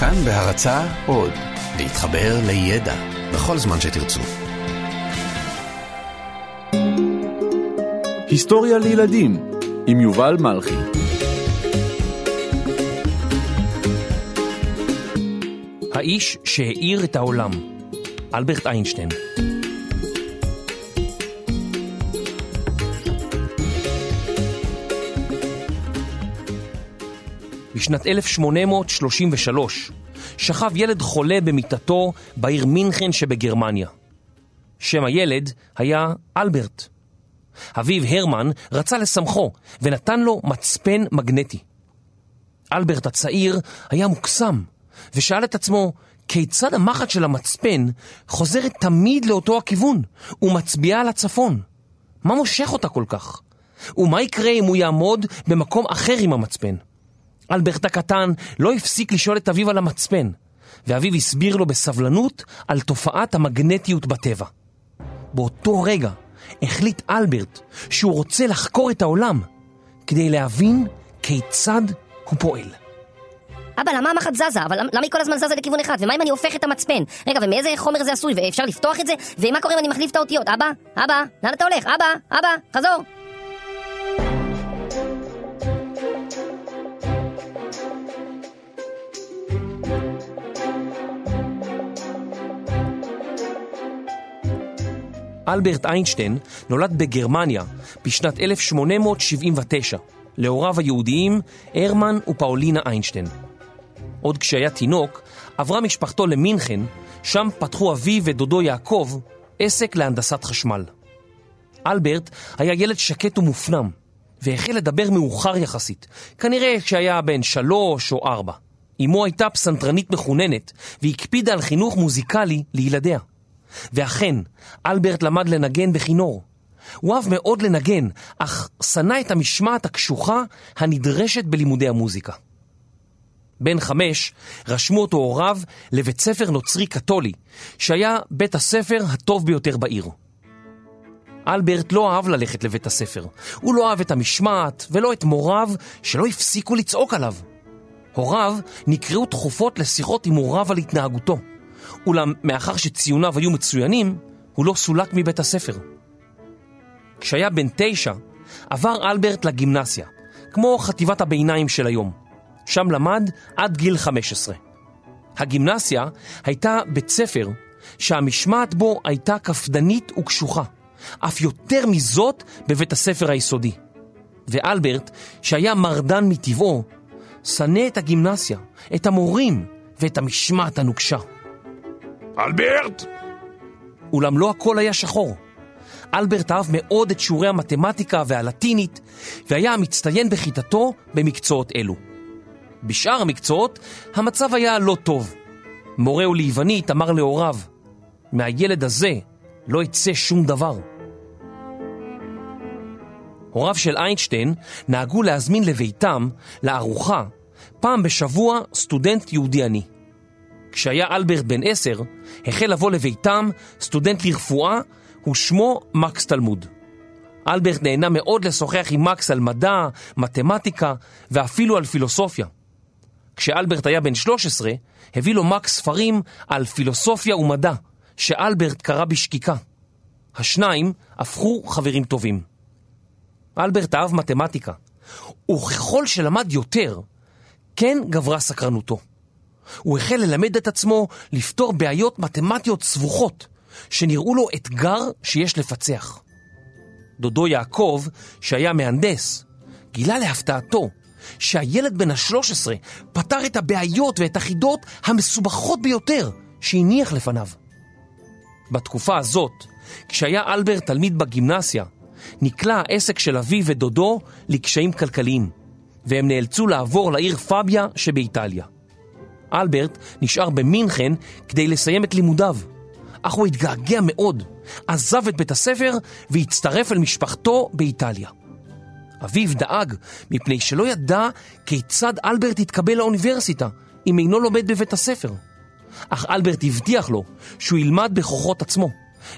כאן בהרצה עוד, להתחבר לידע בכל זמן שתרצו. היסטוריה לילדים עם יובל מלכי האיש שהאיר את העולם, אלברט איינשטיין. בשנת 1833 שכב ילד חולה במיטתו בעיר מינכן שבגרמניה. שם הילד היה אלברט. אביו הרמן רצה לשמחו ונתן לו מצפן מגנטי. אלברט הצעיר היה מוקסם ושאל את עצמו כיצד המחט של המצפן חוזרת תמיד לאותו הכיוון ומצביעה לצפון. מה מושך אותה כל כך? ומה יקרה אם הוא יעמוד במקום אחר עם המצפן? אלברט הקטן לא הפסיק לשאול את אביו על המצפן, ואביו הסביר לו בסבלנות על תופעת המגנטיות בטבע. באותו רגע החליט אלברט שהוא רוצה לחקור את העולם כדי להבין כיצד הוא פועל. אבא, למה המחט זזה? אבל למה היא כל הזמן זזה לכיוון אחד? ומה אם אני הופך את המצפן? רגע, ומאיזה חומר זה עשוי? ואפשר לפתוח את זה? ומה קורה אם אני מחליף את האותיות? אבא? אבא? לאן אתה הולך? אבא? אבא? חזור! אלברט איינשטיין נולד בגרמניה בשנת 1879 להוריו היהודיים הרמן ופאולינה איינשטיין. עוד כשהיה תינוק, עברה משפחתו למינכן, שם פתחו אביו ודודו יעקב עסק להנדסת חשמל. אלברט היה ילד שקט ומופנם, והחל לדבר מאוחר יחסית, כנראה כשהיה בן שלוש או ארבע. אמו הייתה פסנתרנית מחוננת, והקפידה על חינוך מוזיקלי לילדיה. ואכן, אלברט למד לנגן בכינור. הוא אהב מאוד לנגן, אך שנא את המשמעת הקשוחה הנדרשת בלימודי המוזיקה. בן חמש רשמו אותו הוריו לבית ספר נוצרי קתולי, שהיה בית הספר הטוב ביותר בעיר. אלברט לא אהב ללכת לבית הספר. הוא לא אהב את המשמעת ולא את מוריו שלא הפסיקו לצעוק עליו. הוריו נקראו תכופות לשיחות עם הוריו על התנהגותו. אולם מאחר שציוניו היו מצוינים, הוא לא סולק מבית הספר. כשהיה בן תשע, עבר אלברט לגימנסיה, כמו חטיבת הביניים של היום. שם למד עד גיל 15. הגימנסיה הייתה בית ספר שהמשמעת בו הייתה קפדנית וקשוחה, אף יותר מזאת בבית הספר היסודי. ואלברט, שהיה מרדן מטבעו, שנא את הגימנסיה, את המורים ואת המשמעת הנוקשה. אלברט! אולם לא הכל היה שחור. אלברט אהב מאוד את שיעורי המתמטיקה והלטינית, והיה המצטיין בכיתתו במקצועות אלו. בשאר המקצועות המצב היה לא טוב. מורהו ליוונית אמר להוריו, מהילד הזה לא יצא שום דבר. הוריו של איינשטיין נהגו להזמין לביתם, לארוחה, פעם בשבוע סטודנט יהודי עני. כשהיה אלברט בן עשר, החל לבוא לביתם סטודנט לרפואה ושמו מקס תלמוד. אלברט נהנה מאוד לשוחח עם מקס על מדע, מתמטיקה ואפילו על פילוסופיה. כשאלברט היה בן 13, הביא לו מקס ספרים על פילוסופיה ומדע, שאלברט קרא בשקיקה. השניים הפכו חברים טובים. אלברט אהב מתמטיקה, וככל שלמד יותר, כן גברה סקרנותו. הוא החל ללמד את עצמו לפתור בעיות מתמטיות סבוכות, שנראו לו אתגר שיש לפצח. דודו יעקב, שהיה מהנדס, גילה להפתעתו שהילד בן ה-13 פתר את הבעיות ואת החידות המסובכות ביותר שהניח לפניו. בתקופה הזאת, כשהיה אלברט תלמיד בגימנסיה, נקלע העסק של אביו ודודו לקשיים כלכליים, והם נאלצו לעבור לעיר פביה שבאיטליה. אלברט נשאר במינכן כדי לסיים את לימודיו, אך הוא התגעגע מאוד, עזב את בית הספר והצטרף אל משפחתו באיטליה. אביו דאג מפני שלא ידע כיצד אלברט יתקבל לאוניברסיטה אם אינו לומד בבית הספר. אך אלברט הבטיח לו שהוא ילמד בכוחות עצמו,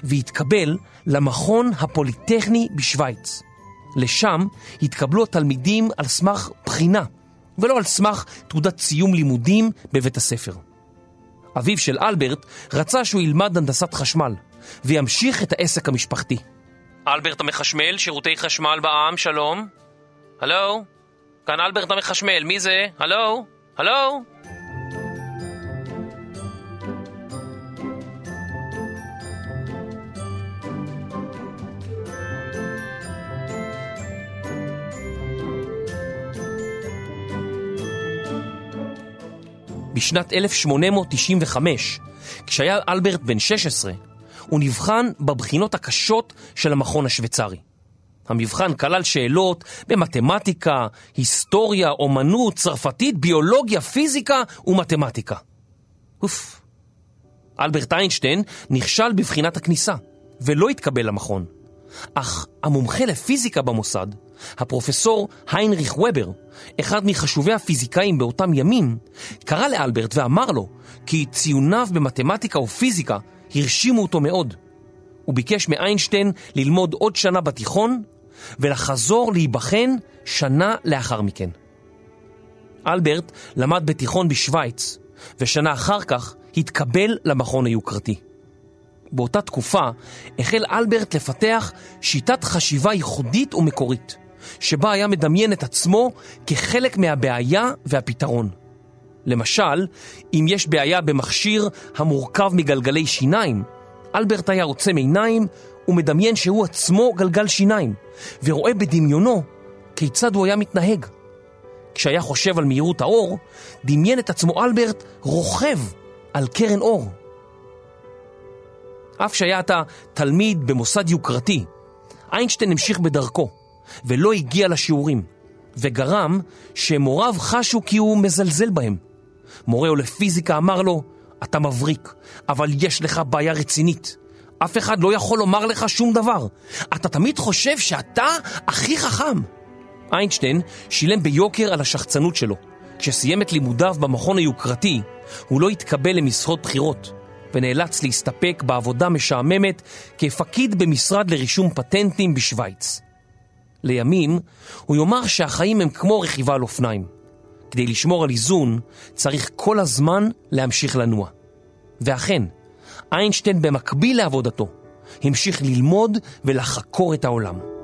והתקבל למכון הפוליטכני בשוויץ. לשם התקבלו התלמידים על סמך בחינה, ולא על סמך תעודת סיום לימודים בבית הספר. אביו של אלברט רצה שהוא ילמד הנדסת חשמל וימשיך את העסק המשפחתי. אלברט המחשמל, שירותי חשמל בעם, שלום. הלו? כאן אלברט המחשמל, מי זה? הלו? הלו? בשנת 1895, כשהיה אלברט בן 16, הוא נבחן בבחינות הקשות של המכון השוויצרי. המבחן כלל שאלות במתמטיקה, היסטוריה, אומנות, צרפתית, ביולוגיה, פיזיקה ומתמטיקה. אוף. אלברט איינשטיין נכשל בבחינת הכניסה ולא התקבל למכון. אך המומחה לפיזיקה במוסד, הפרופסור היינריך וובר, אחד מחשובי הפיזיקאים באותם ימים, קרא לאלברט ואמר לו כי ציוניו במתמטיקה ופיזיקה הרשימו אותו מאוד. הוא ביקש מאיינשטיין ללמוד עוד שנה בתיכון ולחזור להיבחן שנה לאחר מכן. אלברט למד בתיכון בשוויץ, ושנה אחר כך התקבל למכון היוקרתי. באותה תקופה החל אלברט לפתח שיטת חשיבה ייחודית ומקורית, שבה היה מדמיין את עצמו כחלק מהבעיה והפתרון. למשל, אם יש בעיה במכשיר המורכב מגלגלי שיניים, אלברט היה עוצם עיניים ומדמיין שהוא עצמו גלגל שיניים, ורואה בדמיונו כיצד הוא היה מתנהג. כשהיה חושב על מהירות האור, דמיין את עצמו אלברט רוכב על קרן אור. אף שהיה אתה תלמיד במוסד יוקרתי, איינשטיין המשיך בדרכו, ולא הגיע לשיעורים, וגרם שמוריו חשו כי הוא מזלזל בהם. מורהו לפיזיקה אמר לו, אתה מבריק, אבל יש לך בעיה רצינית. אף אחד לא יכול לומר לך שום דבר. אתה תמיד חושב שאתה הכי חכם. איינשטיין שילם ביוקר על השחצנות שלו. כשסיים את לימודיו במכון היוקרתי, הוא לא התקבל למשרות בחירות, ונאלץ להסתפק בעבודה משעממת כפקיד במשרד לרישום פטנטים בשוויץ. לימים, הוא יאמר שהחיים הם כמו רכיבה על אופניים. כדי לשמור על איזון, צריך כל הזמן להמשיך לנוע. ואכן, איינשטיין במקביל לעבודתו, המשיך ללמוד ולחקור את העולם.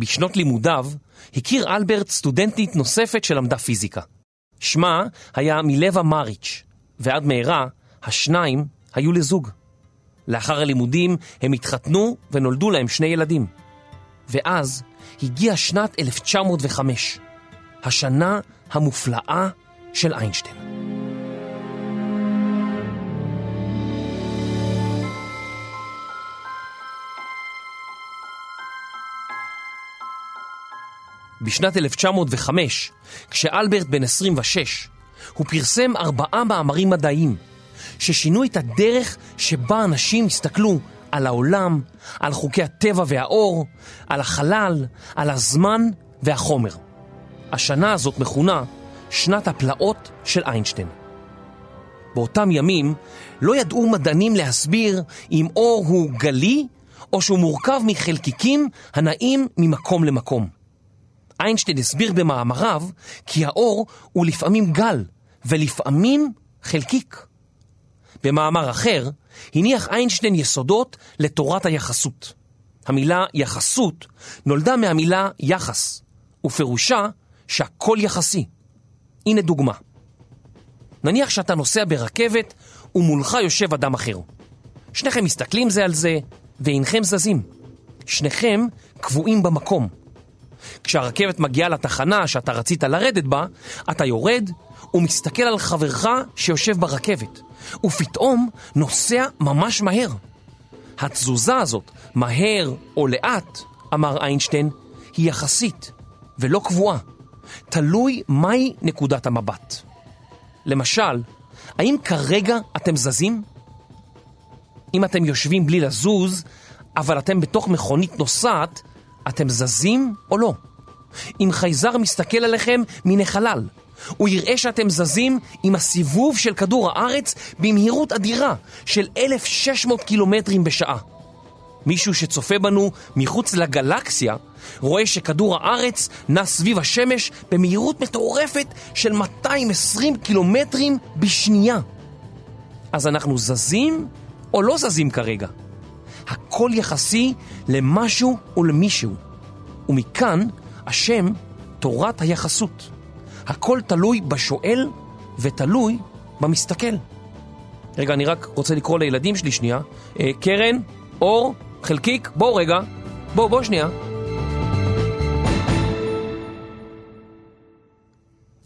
בשנות לימודיו הכיר אלברט סטודנטית נוספת שלמדה פיזיקה. שמה היה מילבה מריץ', ועד מהרה השניים היו לזוג. לאחר הלימודים הם התחתנו ונולדו להם שני ילדים. ואז הגיעה שנת 1905, השנה המופלאה של איינשטיין. בשנת 1905, כשאלברט בן 26, הוא פרסם ארבעה מאמרים מדעיים ששינו את הדרך שבה אנשים הסתכלו על העולם, על חוקי הטבע והאור, על החלל, על הזמן והחומר. השנה הזאת מכונה שנת הפלאות של איינשטיין. באותם ימים לא ידעו מדענים להסביר אם אור הוא גלי או שהוא מורכב מחלקיקים הנעים ממקום למקום. איינשטיין הסביר במאמריו כי האור הוא לפעמים גל ולפעמים חלקיק. במאמר אחר הניח איינשטיין יסודות לתורת היחסות. המילה יחסות נולדה מהמילה יחס, ופירושה שהכל יחסי. הנה דוגמה. נניח שאתה נוסע ברכבת ומולך יושב אדם אחר. שניכם מסתכלים זה על זה ואינכם זזים. שניכם קבועים במקום. כשהרכבת מגיעה לתחנה שאתה רצית לרדת בה, אתה יורד ומסתכל על חברך שיושב ברכבת, ופתאום נוסע ממש מהר. התזוזה הזאת, מהר או לאט, אמר איינשטיין, היא יחסית ולא קבועה. תלוי מהי נקודת המבט. למשל, האם כרגע אתם זזים? אם אתם יושבים בלי לזוז, אבל אתם בתוך מכונית נוסעת, אתם זזים או לא? אם חייזר מסתכל עליכם מן החלל, הוא יראה שאתם זזים עם הסיבוב של כדור הארץ במהירות אדירה של 1,600 קילומטרים בשעה. מישהו שצופה בנו מחוץ לגלקסיה רואה שכדור הארץ נע סביב השמש במהירות מטורפת של 220 קילומטרים בשנייה. אז אנחנו זזים או לא זזים כרגע? הכל יחסי למשהו ולמישהו. ומכאן השם תורת היחסות. הכל תלוי בשואל ותלוי במסתכל. רגע, אני רק רוצה לקרוא לילדים שלי שנייה. אה, קרן, אור, חלקיק, בואו רגע. בואו, בואו שנייה.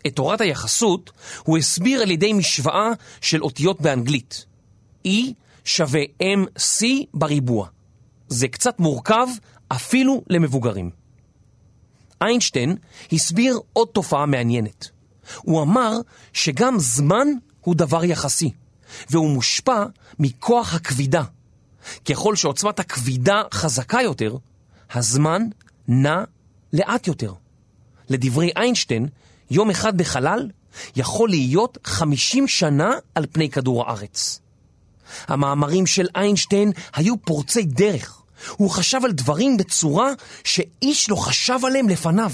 את תורת היחסות הוא הסביר על ידי משוואה של אותיות באנגלית. E שווה MC בריבוע. זה קצת מורכב אפילו למבוגרים. איינשטיין הסביר עוד תופעה מעניינת. הוא אמר שגם זמן הוא דבר יחסי, והוא מושפע מכוח הכבידה. ככל שעוצמת הכבידה חזקה יותר, הזמן נע לאט יותר. לדברי איינשטיין, יום אחד בחלל יכול להיות 50 שנה על פני כדור הארץ. המאמרים של איינשטיין היו פורצי דרך. הוא חשב על דברים בצורה שאיש לא חשב עליהם לפניו.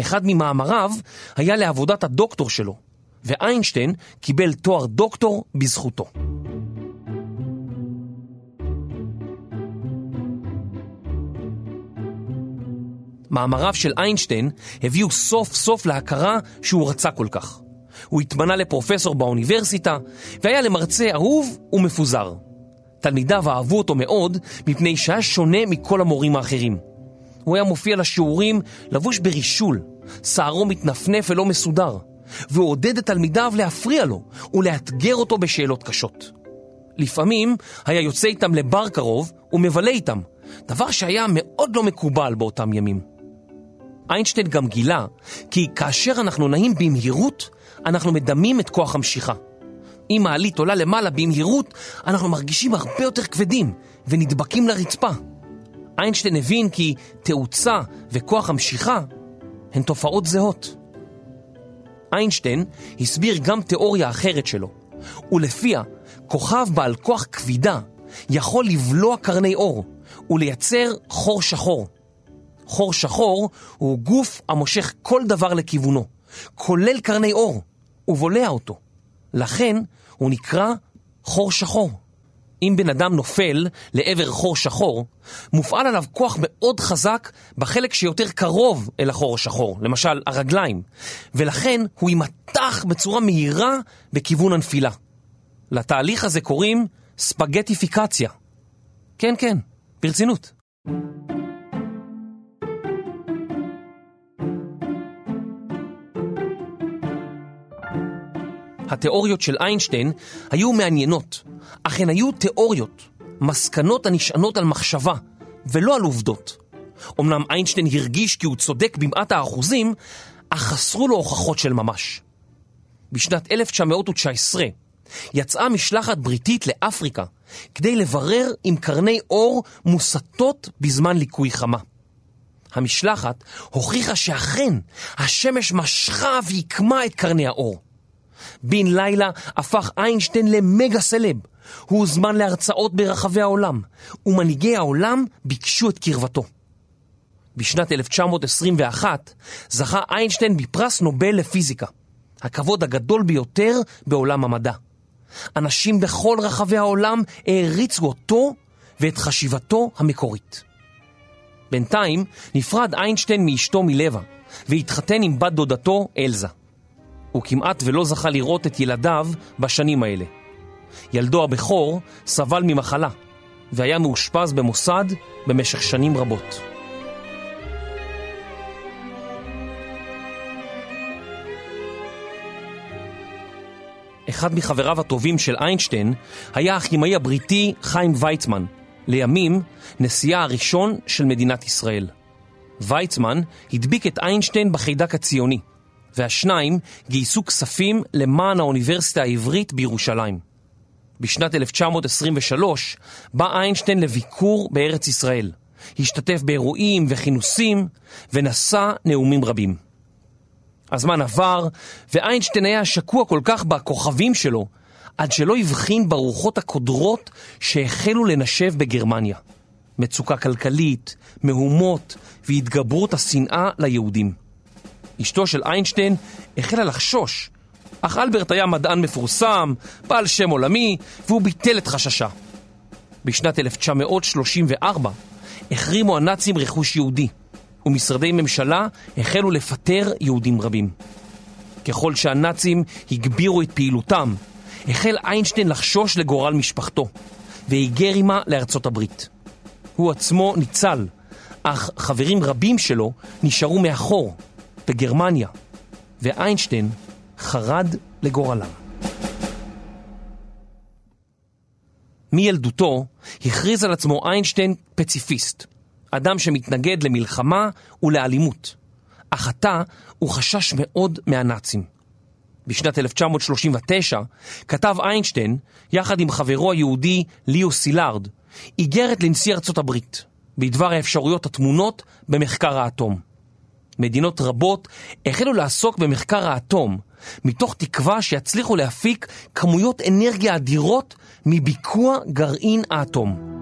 אחד ממאמריו היה לעבודת הדוקטור שלו, ואיינשטיין קיבל תואר דוקטור בזכותו. מאמריו של איינשטיין הביאו סוף סוף להכרה שהוא רצה כל כך. הוא התמנה לפרופסור באוניברסיטה, והיה למרצה אהוב ומפוזר. תלמידיו אהבו אותו מאוד, מפני שהיה שונה מכל המורים האחרים. הוא היה מופיע לשיעורים לבוש ברישול, שערו מתנפנף ולא מסודר, והוא עודד את תלמידיו להפריע לו ולאתגר אותו בשאלות קשות. לפעמים היה יוצא איתם לבר קרוב ומבלה איתם, דבר שהיה מאוד לא מקובל באותם ימים. איינשטיין גם גילה כי כאשר אנחנו נעים במהירות, אנחנו מדמים את כוח המשיכה. אם מעלית עולה למעלה במהירות, אנחנו מרגישים הרבה יותר כבדים ונדבקים לרצפה. איינשטיין הבין כי תאוצה וכוח המשיכה הן תופעות זהות. איינשטיין הסביר גם תיאוריה אחרת שלו, ולפיה כוכב בעל כוח כבידה יכול לבלוע קרני אור ולייצר חור שחור. חור שחור הוא גוף המושך כל דבר לכיוונו, כולל קרני אור, ובולע אותו. לכן הוא נקרא חור שחור. אם בן אדם נופל לעבר חור שחור, מופעל עליו כוח מאוד חזק בחלק שיותר קרוב אל החור השחור, למשל הרגליים, ולכן הוא יימתח בצורה מהירה בכיוון הנפילה. לתהליך הזה קוראים ספגטיפיקציה. כן, כן, ברצינות. התיאוריות של איינשטיין היו מעניינות, אך הן היו תיאוריות, מסקנות הנשענות על מחשבה, ולא על עובדות. אמנם איינשטיין הרגיש כי הוא צודק במעט האחוזים, אך חסרו לו הוכחות של ממש. בשנת 1919 יצאה משלחת בריטית לאפריקה כדי לברר אם קרני אור מוסטות בזמן ליקוי חמה. המשלחת הוכיחה שאכן השמש משכה ועיקמה את קרני האור. בן לילה הפך איינשטיין למגה סלב. הוא הוזמן להרצאות ברחבי העולם, ומנהיגי העולם ביקשו את קרבתו. בשנת 1921 זכה איינשטיין בפרס נובל לפיזיקה, הכבוד הגדול ביותר בעולם המדע. אנשים בכל רחבי העולם העריצו אותו ואת חשיבתו המקורית. בינתיים נפרד איינשטיין מאשתו מלבה, והתחתן עם בת דודתו אלזה. הוא כמעט ולא זכה לראות את ילדיו בשנים האלה. ילדו הבכור סבל ממחלה, והיה מאושפז במוסד במשך שנים רבות. אחד מחבריו הטובים של איינשטיין היה הכימאי הבריטי חיים ויצמן, לימים נשיאה הראשון של מדינת ישראל. ויצמן הדביק את איינשטיין בחיידק הציוני, והשניים גייסו כספים למען האוניברסיטה העברית בירושלים. בשנת 1923 בא איינשטיין לביקור בארץ ישראל, השתתף באירועים וכינוסים ונשא נאומים רבים. הזמן עבר, ואיינשטיין היה שקוע כל כך בכוכבים שלו, עד שלא הבחין ברוחות הקודרות שהחלו לנשב בגרמניה. מצוקה כלכלית, מהומות והתגברות השנאה ליהודים. אשתו של איינשטיין החלה לחשוש, אך אלברט היה מדען מפורסם, בעל שם עולמי, והוא ביטל את חששה. בשנת 1934 החרימו הנאצים רכוש יהודי, ומשרדי ממשלה החלו לפטר יהודים רבים. ככל שהנאצים הגבירו את פעילותם, החל איינשטיין לחשוש לגורל משפחתו, והיגר עמה לארצות הברית. הוא עצמו ניצל, אך חברים רבים שלו נשארו מאחור, בגרמניה, ואיינשטיין חרד לגורלם. מילדותו הכריז על עצמו איינשטיין פציפיסט, אדם שמתנגד למלחמה ולאלימות. אך עתה הוא חשש מאוד מהנאצים. בשנת 1939 כתב איינשטיין, יחד עם חברו היהודי ליאו סילארד, איגרת לנשיא ארצות הברית בדבר האפשרויות הטמונות במחקר האטום. מדינות רבות החלו לעסוק במחקר האטום, מתוך תקווה שיצליחו להפיק כמויות אנרגיה אדירות מביקוע גרעין האטום.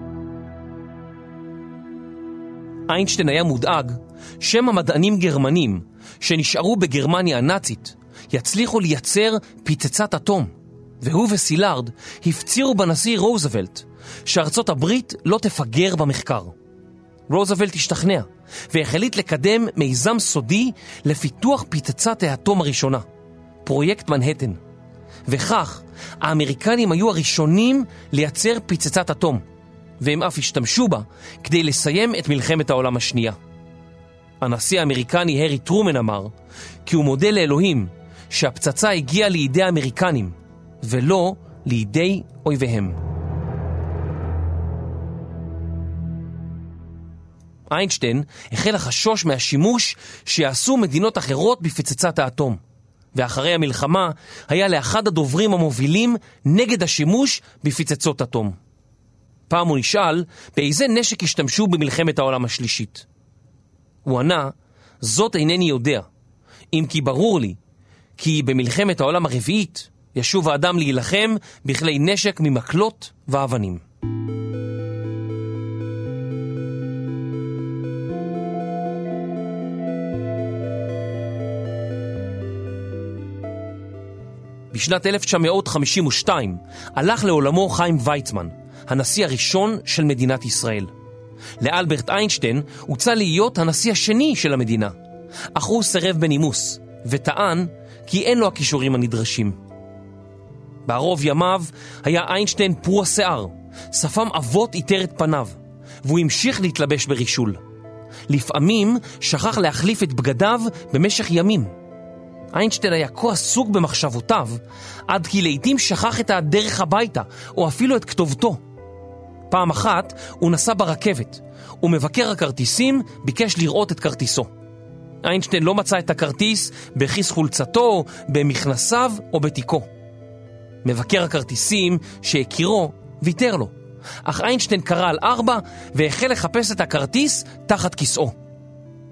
איינשטיין היה מודאג שמא מדענים גרמנים שנשארו בגרמניה הנאצית יצליחו לייצר פצצת אטום, והוא וסילארד הפצירו בנשיא רוזוולט שארצות הברית לא תפגר במחקר. רוזוולט השתכנע והחליט לקדם מיזם סודי לפיתוח פצצת האטום הראשונה, פרויקט מנהטן. וכך האמריקנים היו הראשונים לייצר פצצת אטום, והם אף השתמשו בה כדי לסיים את מלחמת העולם השנייה. הנשיא האמריקני הארי טרומן אמר כי הוא מודה לאלוהים שהפצצה הגיעה לידי האמריקנים ולא לידי אויביהם. איינשטיין החל לחשוש מהשימוש שיעשו מדינות אחרות בפצצת האטום. ואחרי המלחמה היה לאחד הדוברים המובילים נגד השימוש בפצצות אטום. פעם הוא נשאל באיזה נשק השתמשו במלחמת העולם השלישית. הוא ענה, זאת אינני יודע, אם כי ברור לי, כי במלחמת העולם הרביעית ישוב האדם להילחם בכלי נשק ממקלות ואבנים. בשנת 1952 הלך לעולמו חיים ויצמן, הנשיא הראשון של מדינת ישראל. לאלברט איינשטיין הוצע להיות הנשיא השני של המדינה, אך הוא סירב בנימוס, וטען כי אין לו הכישורים הנדרשים. בערוב ימיו היה איינשטיין פרו השיער, שפם אבות איתר את פניו, והוא המשיך להתלבש ברישול. לפעמים שכח להחליף את בגדיו במשך ימים. איינשטיין היה כה עסוק במחשבותיו, עד כי לעיתים שכח את הדרך הביתה, או אפילו את כתובתו. פעם אחת הוא נסע ברכבת, ומבקר הכרטיסים ביקש לראות את כרטיסו. איינשטיין לא מצא את הכרטיס בכיס חולצתו, במכנסיו או בתיקו. מבקר הכרטיסים, שהכירו, ויתר לו, אך איינשטיין קרא על ארבע והחל לחפש את הכרטיס תחת כיסאו.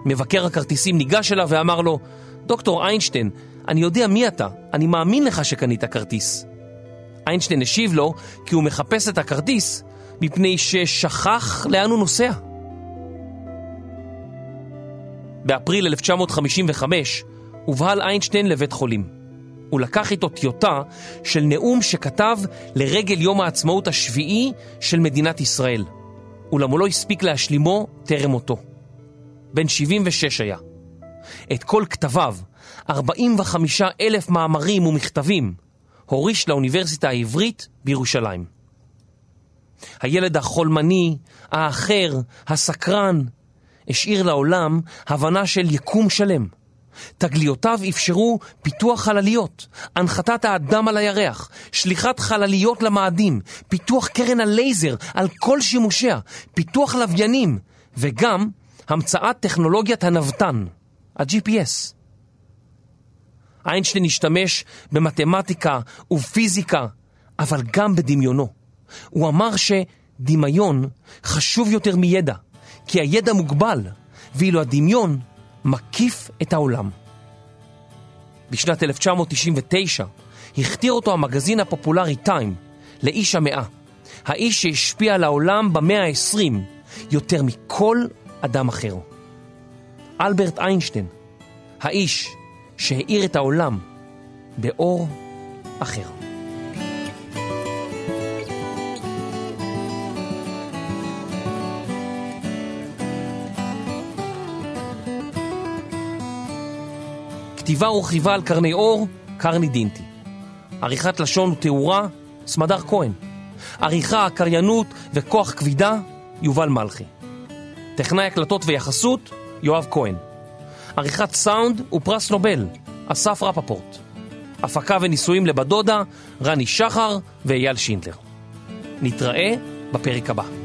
מבקר הכרטיסים ניגש אליו ואמר לו, דוקטור איינשטיין, אני יודע מי אתה, אני מאמין לך שקנית כרטיס. איינשטיין השיב לו כי הוא מחפש את הכרטיס מפני ששכח לאן הוא נוסע. באפריל 1955 הובהל איינשטיין לבית חולים. הוא לקח איתו טיוטה של נאום שכתב לרגל יום העצמאות השביעי של מדינת ישראל, אולם הוא לא הספיק להשלימו טרם מותו. בן 76 היה. את כל כתביו, 45 אלף מאמרים ומכתבים, הוריש לאוניברסיטה העברית בירושלים. הילד החולמני, האחר, הסקרן, השאיר לעולם הבנה של יקום שלם. תגליותיו אפשרו פיתוח חלליות, הנחתת האדם על הירח, שליחת חלליות למאדים, פיתוח קרן הלייזר על כל שימושיה, פיתוח לוויינים, וגם המצאת טכנולוגיית הנבטן. ה-GPS. איינשטיין השתמש במתמטיקה ופיזיקה, אבל גם בדמיונו. הוא אמר שדמיון חשוב יותר מידע, כי הידע מוגבל, ואילו הדמיון מקיף את העולם. בשנת 1999 הכתיר אותו המגזין הפופולרי טיים לאיש המאה, האיש שהשפיע על העולם במאה ה-20 יותר מכל אדם אחר. אלברט איינשטיין, האיש שהאיר את העולם באור אחר. כתיבה ורכיבה על קרני אור, קרני דינטי. עריכת לשון ותאורה, סמדר כהן. עריכה, קריינות וכוח כבידה, יובל מלכי. טכנאי הקלטות ויחסות, יואב כהן. עריכת סאונד ופרס נובל, אסף רפפורט. הפקה וניסויים לבת דודה, רני שחר ואייל שינדלר. נתראה בפרק הבא.